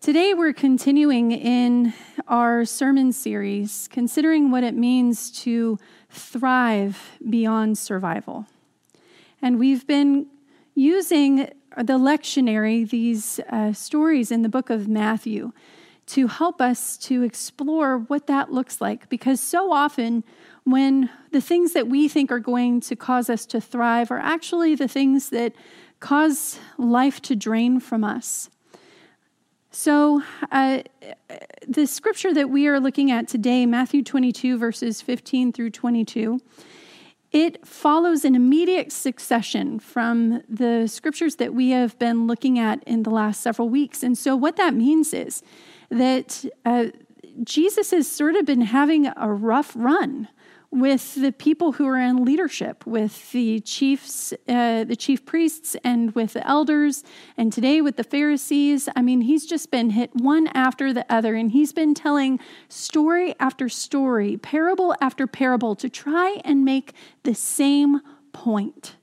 Today, we're continuing in our sermon series, considering what it means to thrive beyond survival. And we've been using the lectionary, these uh, stories in the book of Matthew, to help us to explore what that looks like. Because so often, when the things that we think are going to cause us to thrive are actually the things that cause life to drain from us. So, uh, the scripture that we are looking at today, Matthew 22, verses 15 through 22, it follows an immediate succession from the scriptures that we have been looking at in the last several weeks. And so, what that means is that uh, Jesus has sort of been having a rough run with the people who are in leadership, with the chiefs, uh, the chief priests, and with the elders, and today with the Pharisees. I mean, he's just been hit one after the other, and he's been telling story after story, parable after parable, to try and make the same point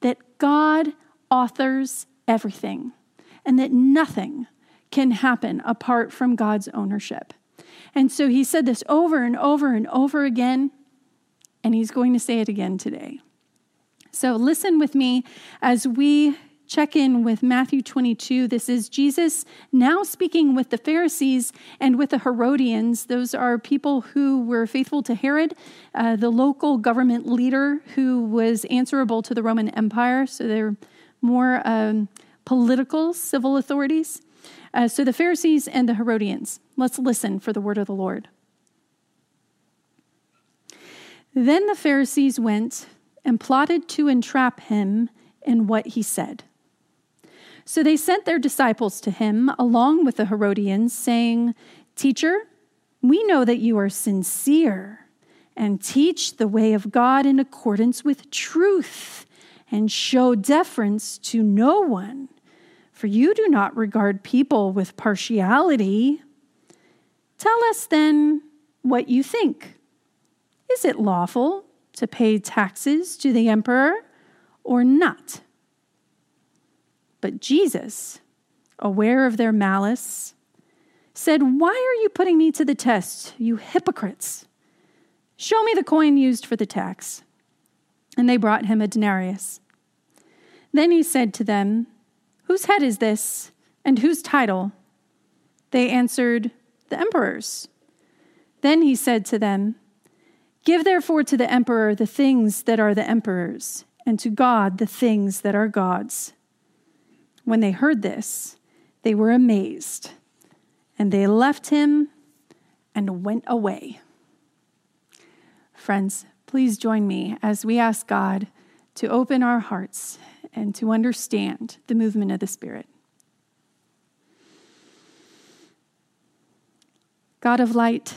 that God authors everything, and that nothing can happen apart from God's ownership. And so he said this over and over and over again and he's going to say it again today. So listen with me as we check in with Matthew 22. This is Jesus now speaking with the Pharisees and with the Herodians. Those are people who were faithful to Herod, uh, the local government leader who was answerable to the Roman Empire. So they're more um, political civil authorities. Uh, so the Pharisees and the Herodians. Let's listen for the word of the Lord. Then the Pharisees went and plotted to entrap him in what he said. So they sent their disciples to him along with the Herodians, saying, Teacher, we know that you are sincere and teach the way of God in accordance with truth and show deference to no one, for you do not regard people with partiality. Tell us then what you think. Is it lawful to pay taxes to the emperor or not? But Jesus, aware of their malice, said, Why are you putting me to the test, you hypocrites? Show me the coin used for the tax. And they brought him a denarius. Then he said to them, Whose head is this, and whose title? They answered, The emperor's. Then he said to them, Give therefore to the emperor the things that are the emperor's, and to God the things that are God's. When they heard this, they were amazed, and they left him and went away. Friends, please join me as we ask God to open our hearts and to understand the movement of the Spirit. God of light,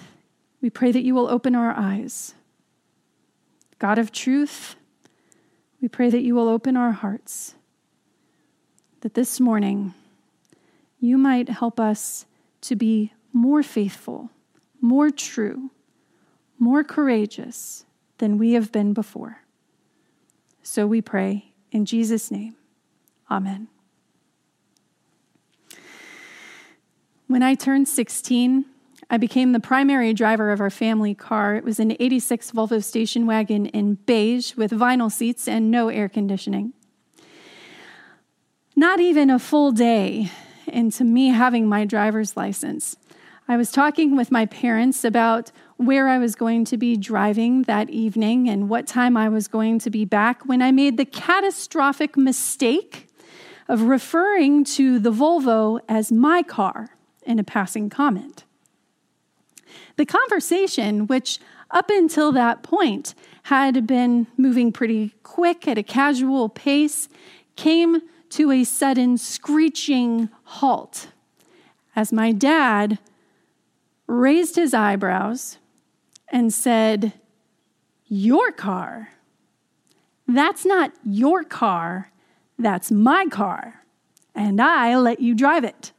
we pray that you will open our eyes God of truth, we pray that you will open our hearts, that this morning you might help us to be more faithful, more true, more courageous than we have been before. So we pray in Jesus' name. Amen. When I turned 16, I became the primary driver of our family car. It was an 86 Volvo station wagon in beige with vinyl seats and no air conditioning. Not even a full day into me having my driver's license, I was talking with my parents about where I was going to be driving that evening and what time I was going to be back when I made the catastrophic mistake of referring to the Volvo as my car in a passing comment. The conversation, which up until that point had been moving pretty quick at a casual pace, came to a sudden screeching halt as my dad raised his eyebrows and said, Your car? That's not your car, that's my car, and I let you drive it.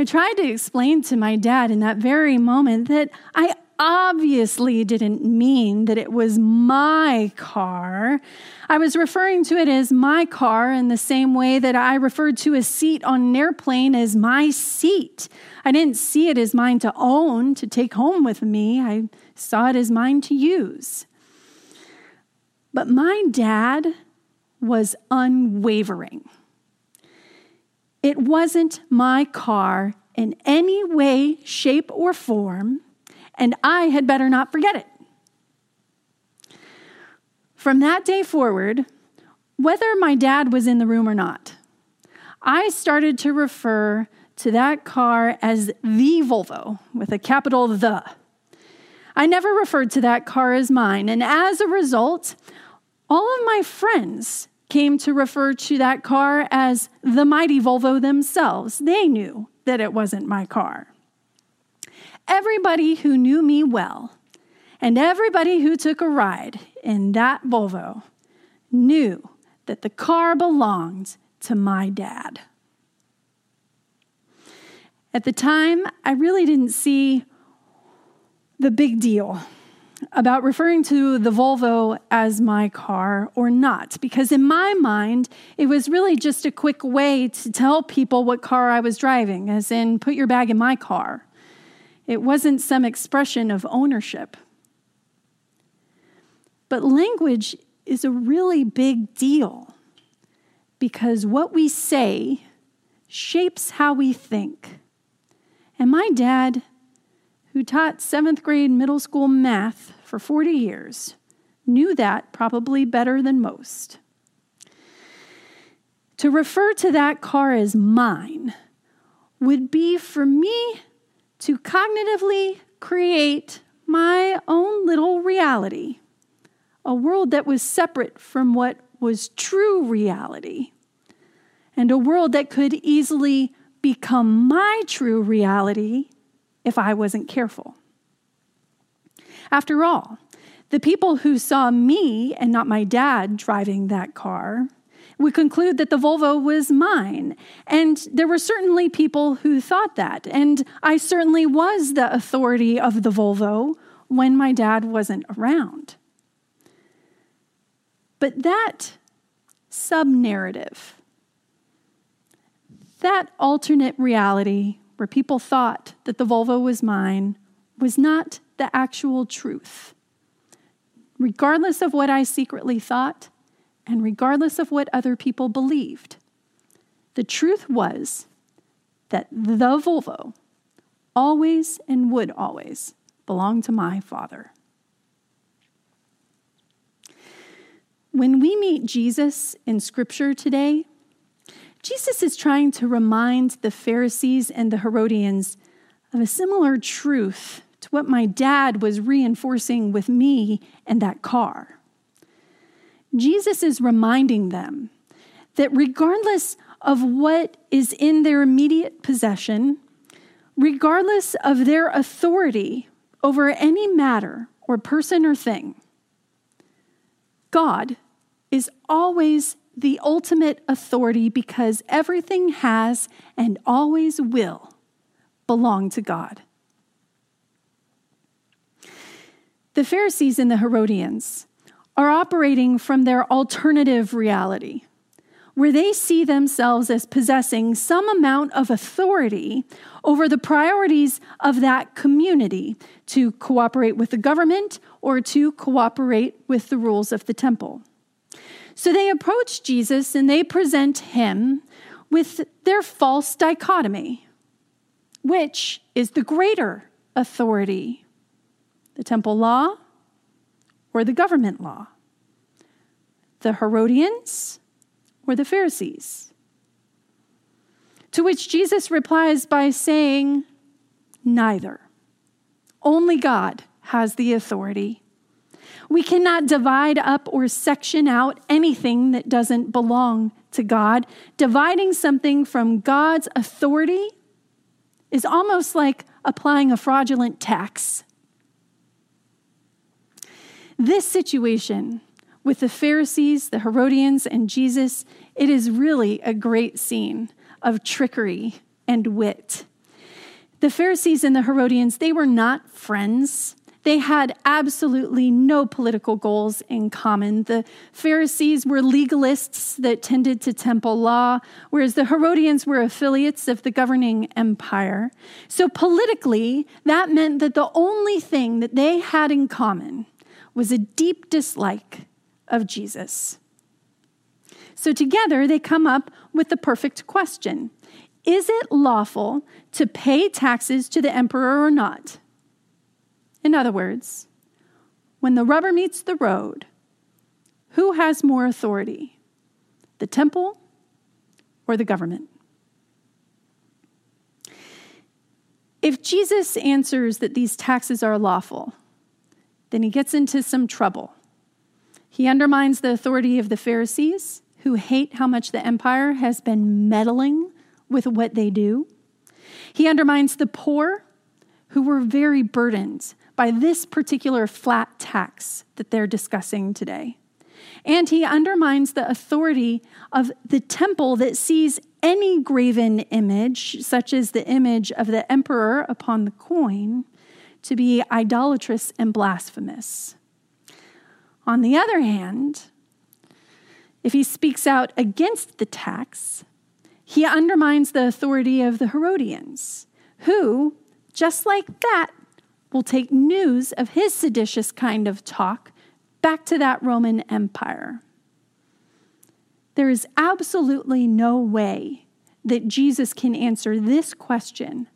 I tried to explain to my dad in that very moment that I obviously didn't mean that it was my car. I was referring to it as my car in the same way that I referred to a seat on an airplane as my seat. I didn't see it as mine to own, to take home with me. I saw it as mine to use. But my dad was unwavering. It wasn't my car in any way, shape, or form, and I had better not forget it. From that day forward, whether my dad was in the room or not, I started to refer to that car as the Volvo with a capital the. I never referred to that car as mine, and as a result, all of my friends came to refer to that car as the mighty Volvo themselves. They knew that it wasn't my car. Everybody who knew me well and everybody who took a ride in that Volvo knew that the car belonged to my dad. At the time, I really didn't see the big deal about referring to the Volvo as my car or not, because in my mind, it was really just a quick way to tell people what car I was driving, as in, put your bag in my car. It wasn't some expression of ownership. But language is a really big deal because what we say shapes how we think. And my dad, who taught seventh grade middle school math for 40 years, knew that probably better than most. To refer to that car as mine would be for me to cognitively create my own little reality a world that was separate from what was true reality, and a world that could easily become my true reality if I wasn't careful. After all, the people who saw me and not my dad driving that car would conclude that the Volvo was mine. And there were certainly people who thought that. And I certainly was the authority of the Volvo when my dad wasn't around. But that sub narrative, that alternate reality where people thought that the Volvo was mine, was not the actual truth. Regardless of what I secretly thought, and regardless of what other people believed, the truth was that the Volvo always and would always belong to my father. When we meet Jesus in Scripture today, Jesus is trying to remind the Pharisees and the Herodians of a similar truth to what my dad was reinforcing with me and that car. Jesus is reminding them that regardless of what is in their immediate possession, regardless of their authority over any matter or person or thing, God is always the ultimate authority because everything has and always will belong to God. The Pharisees and the Herodians are operating from their alternative reality, where they see themselves as possessing some amount of authority over the priorities of that community to cooperate with the government or to cooperate with the rules of the temple. So they approach Jesus and they present him with their false dichotomy. Which is the greater authority? The temple law or the government law? The Herodians or the Pharisees? To which Jesus replies by saying, Neither. Only God has the authority we cannot divide up or section out anything that doesn't belong to God. Dividing something from God's authority is almost like applying a fraudulent tax. This situation with the Pharisees, the Herodians, and Jesus, it is really a great scene of trickery and wit. The Pharisees and the Herodians, they were not friends They had absolutely no political goals in common. The Pharisees were legalists that tended to temple law, whereas the Herodians were affiliates of the governing empire. So, politically, that meant that the only thing that they had in common was a deep dislike of Jesus. So, together, they come up with the perfect question Is it lawful to pay taxes to the emperor or not? In other words, when the rubber meets the road, who has more authority? The temple or the government? If Jesus answers that these taxes are lawful, then he gets into some trouble. He undermines the authority of the Pharisees, who hate how much the empire has been meddling with what they do. He undermines the poor, who were very burdened by this particular flat tax that they're discussing today. And he undermines the authority of the temple that sees any graven image, such as the image of the emperor upon the coin, to be idolatrous and blasphemous. On the other hand, if he speaks out against the tax, he undermines the authority of the Herodians, who, just like that, will take news of his seditious kind of talk back to that Roman Empire. There is absolutely no way that Jesus can answer this question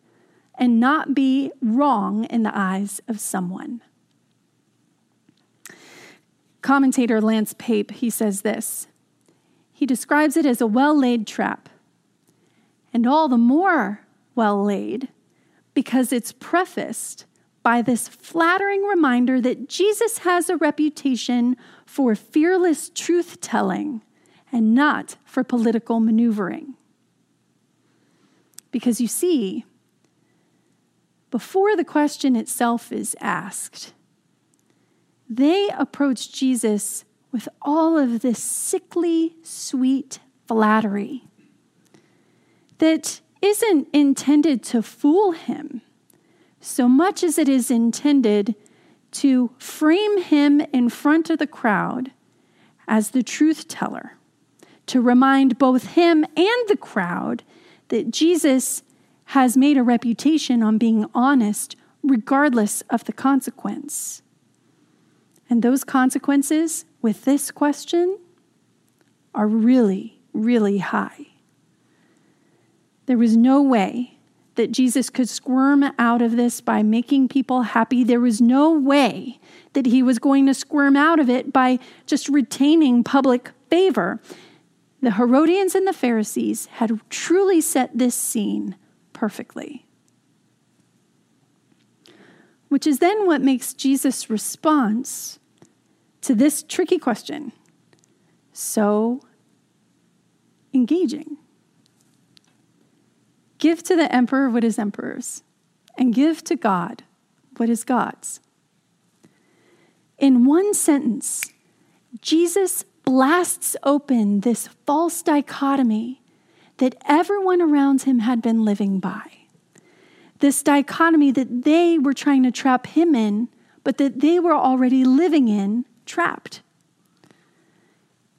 and not be wrong in the eyes of someone. Commentator Lance Pape, he says this. He describes it as a well-laid trap, and all the more well laid because it's prefaced by this flattering reminder that Jesus has a reputation for fearless truth telling and not for political maneuvering. Because you see, before the question itself is asked, they approach Jesus with all of this sickly, sweet flattery that isn't intended to fool him so much as it is intended to frame him in front of the crowd as the truth teller, to remind both him and the crowd that Jesus has made a reputation on being honest regardless of the consequence. And those consequences with this question are really, really high. There was no way that Jesus could squirm out of this by making people happy. There was no way that he was going to squirm out of it by just retaining public favor. The Herodians and the Pharisees had truly set this scene perfectly. Which is then what makes Jesus' response to this tricky question so engaging. Give to the emperor what is emperor's, and give to God what is God's. In one sentence, Jesus blasts open this false dichotomy that everyone around him had been living by. This dichotomy that they were trying to trap him in, but that they were already living in, trapped.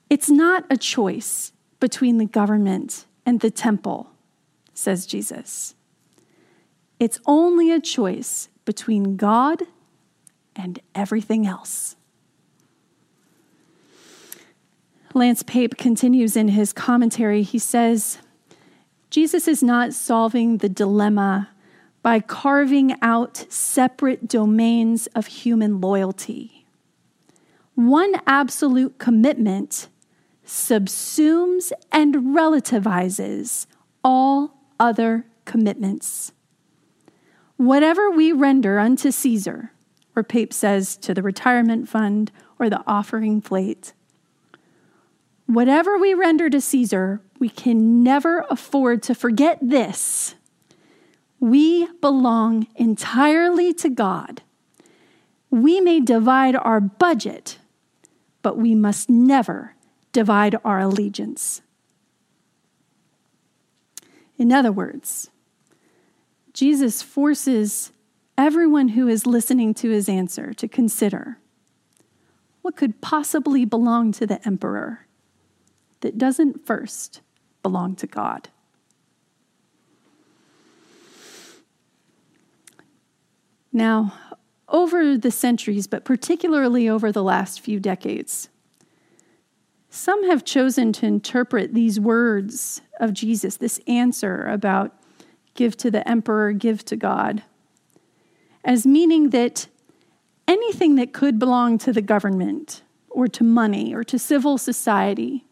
It's not a choice between the government and the temple says Jesus. It's only a choice between God and everything else. Lance Pape continues in his commentary. He says, Jesus is not solving the dilemma by carving out separate domains of human loyalty. One absolute commitment subsumes and relativizes all other commitments. Whatever we render unto Caesar, or Pape says to the retirement fund or the offering plate, whatever we render to Caesar, we can never afford to forget this. We belong entirely to God. We may divide our budget, but we must never divide our allegiance. In other words, Jesus forces everyone who is listening to his answer to consider what could possibly belong to the emperor that doesn't first belong to God. Now, over the centuries, but particularly over the last few decades, some have chosen to interpret these words of Jesus, this answer about give to the emperor, give to God, as meaning that anything that could belong to the government or to money or to civil society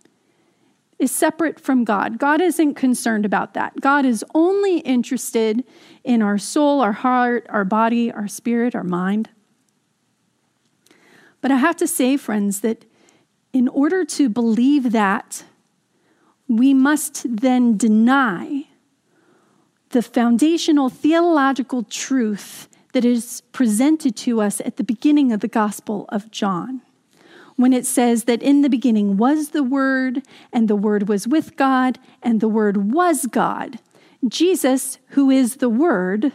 is separate from God. God isn't concerned about that. God is only interested in our soul, our heart, our body, our spirit, our mind. But I have to say, friends, that in order to believe that, we must then deny the foundational theological truth that is presented to us at the beginning of the Gospel of John. When it says that in the beginning was the Word, and the Word was with God, and the Word was God. Jesus, who is the Word,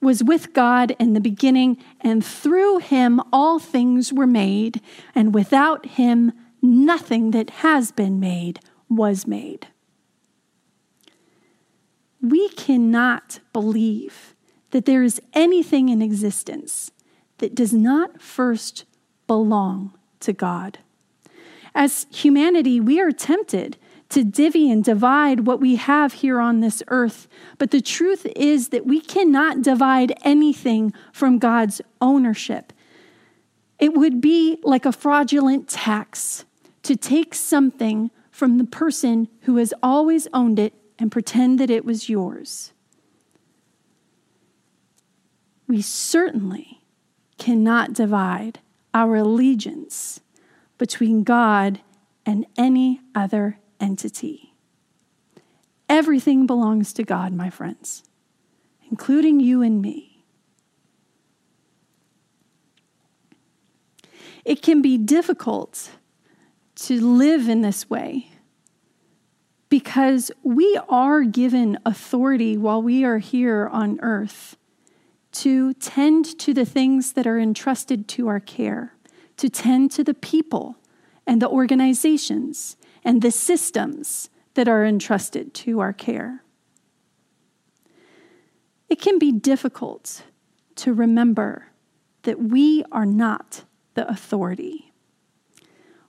was with God in the beginning, and through him all things were made, and without him nothing that has been made was made. We cannot believe that there is anything in existence that does not first belong to God. As humanity, we are tempted to divvy and divide what we have here on this earth. But the truth is that we cannot divide anything from God's ownership. It would be like a fraudulent tax to take something from the person who has always owned it and pretend that it was yours. We certainly cannot divide our allegiance between God and any other entity. Everything belongs to God, my friends, including you and me. It can be difficult to live in this way because we are given authority while we are here on earth to tend to the things that are entrusted to our care, to tend to the people and the organizations and the systems that are entrusted to our care. It can be difficult to remember that we are not the authority.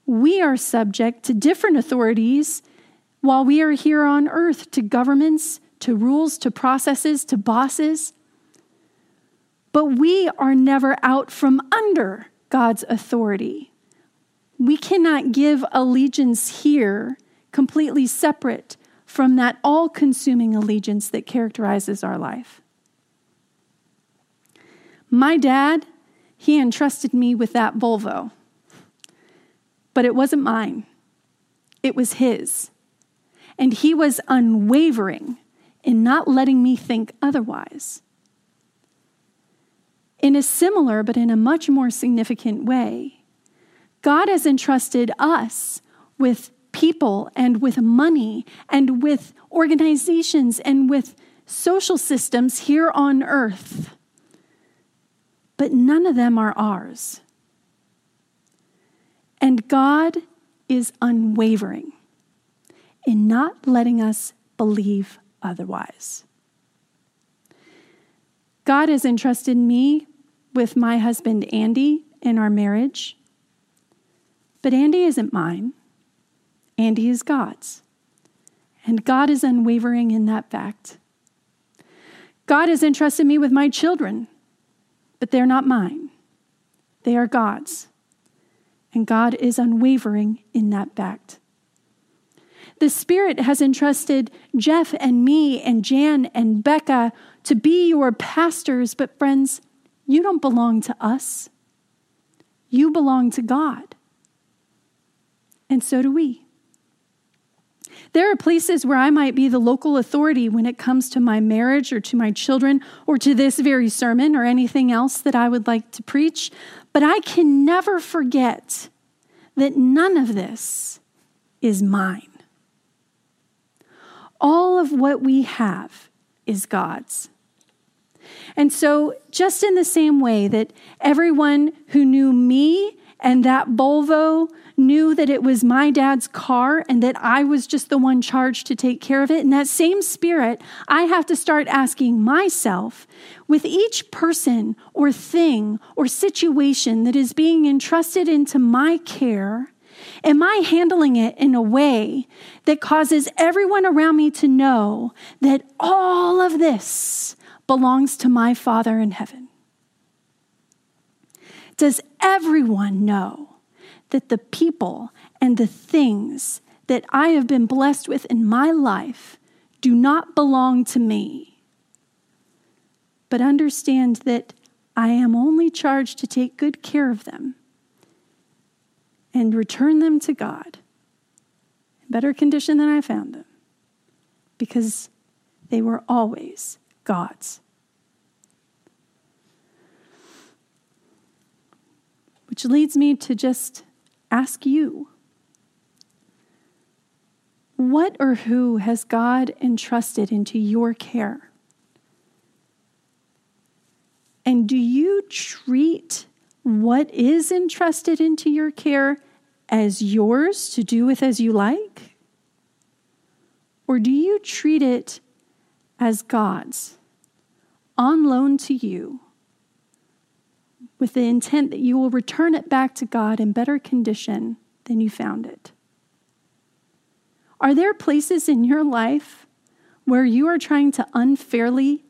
We are subject to different authorities while we are here on earth to governments, to rules, to processes, to bosses. But we are never out from under God's authority. We cannot give allegiance here completely separate from that all consuming allegiance that characterizes our life. My dad, he entrusted me with that Volvo, but it wasn't mine, it was his. And he was unwavering in not letting me think otherwise. In a similar, but in a much more significant way, God has entrusted us with people and with money and with organizations and with social systems here on earth. But none of them are ours. And God is unwavering in not letting us believe otherwise. God has entrusted me with my husband Andy in our marriage. But Andy isn't mine, Andy is God's. And God is unwavering in that fact. God has entrusted me with my children, but they're not mine. They are God's. And God is unwavering in that fact. The Spirit has entrusted Jeff and me and Jan and Becca to be your pastors, but friends, you don't belong to us. You belong to God and so do we. There are places where I might be the local authority when it comes to my marriage or to my children or to this very sermon or anything else that I would like to preach, but I can never forget that none of this is mine. All of what we have is God's. And so, just in the same way that everyone who knew me and that Volvo knew that it was my dad's car and that I was just the one charged to take care of it. In that same spirit, I have to start asking myself with each person or thing or situation that is being entrusted into my care. Am I handling it in a way that causes everyone around me to know that all of this belongs to my Father in heaven? Does everyone know that the people and the things that I have been blessed with in my life do not belong to me? But understand that I am only charged to take good care of them and return them to God in better condition than I found them because they were always God's. Which leads me to just ask you what or who has God entrusted into your care? And do you treat what is entrusted into your care as yours to do with as you like? Or do you treat it as God's on loan to you with the intent that you will return it back to God in better condition than you found it? Are there places in your life where you are trying to unfairly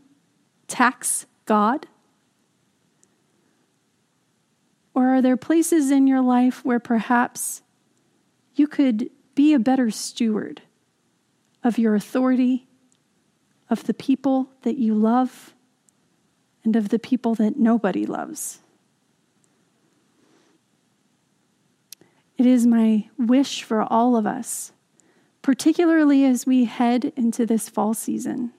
tax God? Or are there places in your life where perhaps you could be a better steward of your authority, of the people that you love, and of the people that nobody loves? It is my wish for all of us, particularly as we head into this fall season,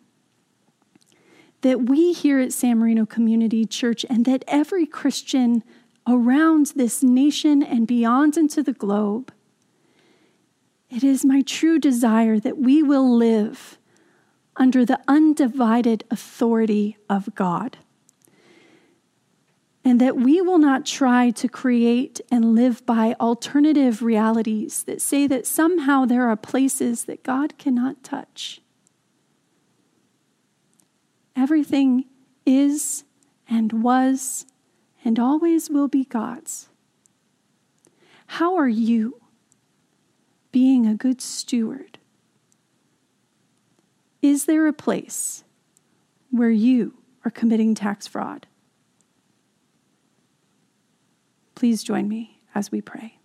that we here at San Marino Community Church and that every Christian around this nation and beyond into the globe, it is my true desire that we will live under the undivided authority of God and that we will not try to create and live by alternative realities that say that somehow there are places that God cannot touch. Everything is and was and always will be God's. How are you being a good steward? Is there a place where you are committing tax fraud? Please join me as we pray.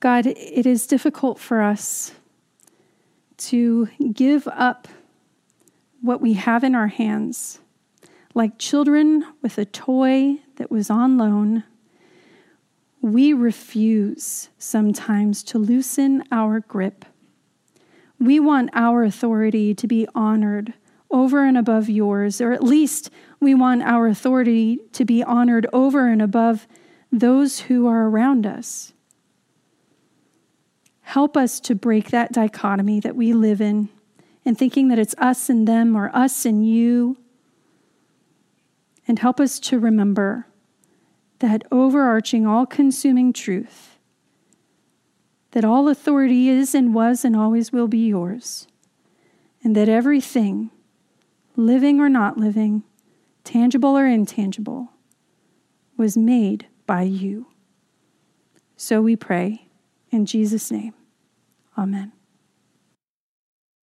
God, it is difficult for us to give up what we have in our hands. Like children with a toy that was on loan, we refuse sometimes to loosen our grip. We want our authority to be honored over and above yours, or at least we want our authority to be honored over and above those who are around us. Help us to break that dichotomy that we live in and thinking that it's us and them or us and you. And help us to remember that overarching, all consuming truth that all authority is and was and always will be yours, and that everything living or not living, tangible or intangible, was made by you. So we pray in Jesus' name. Amen.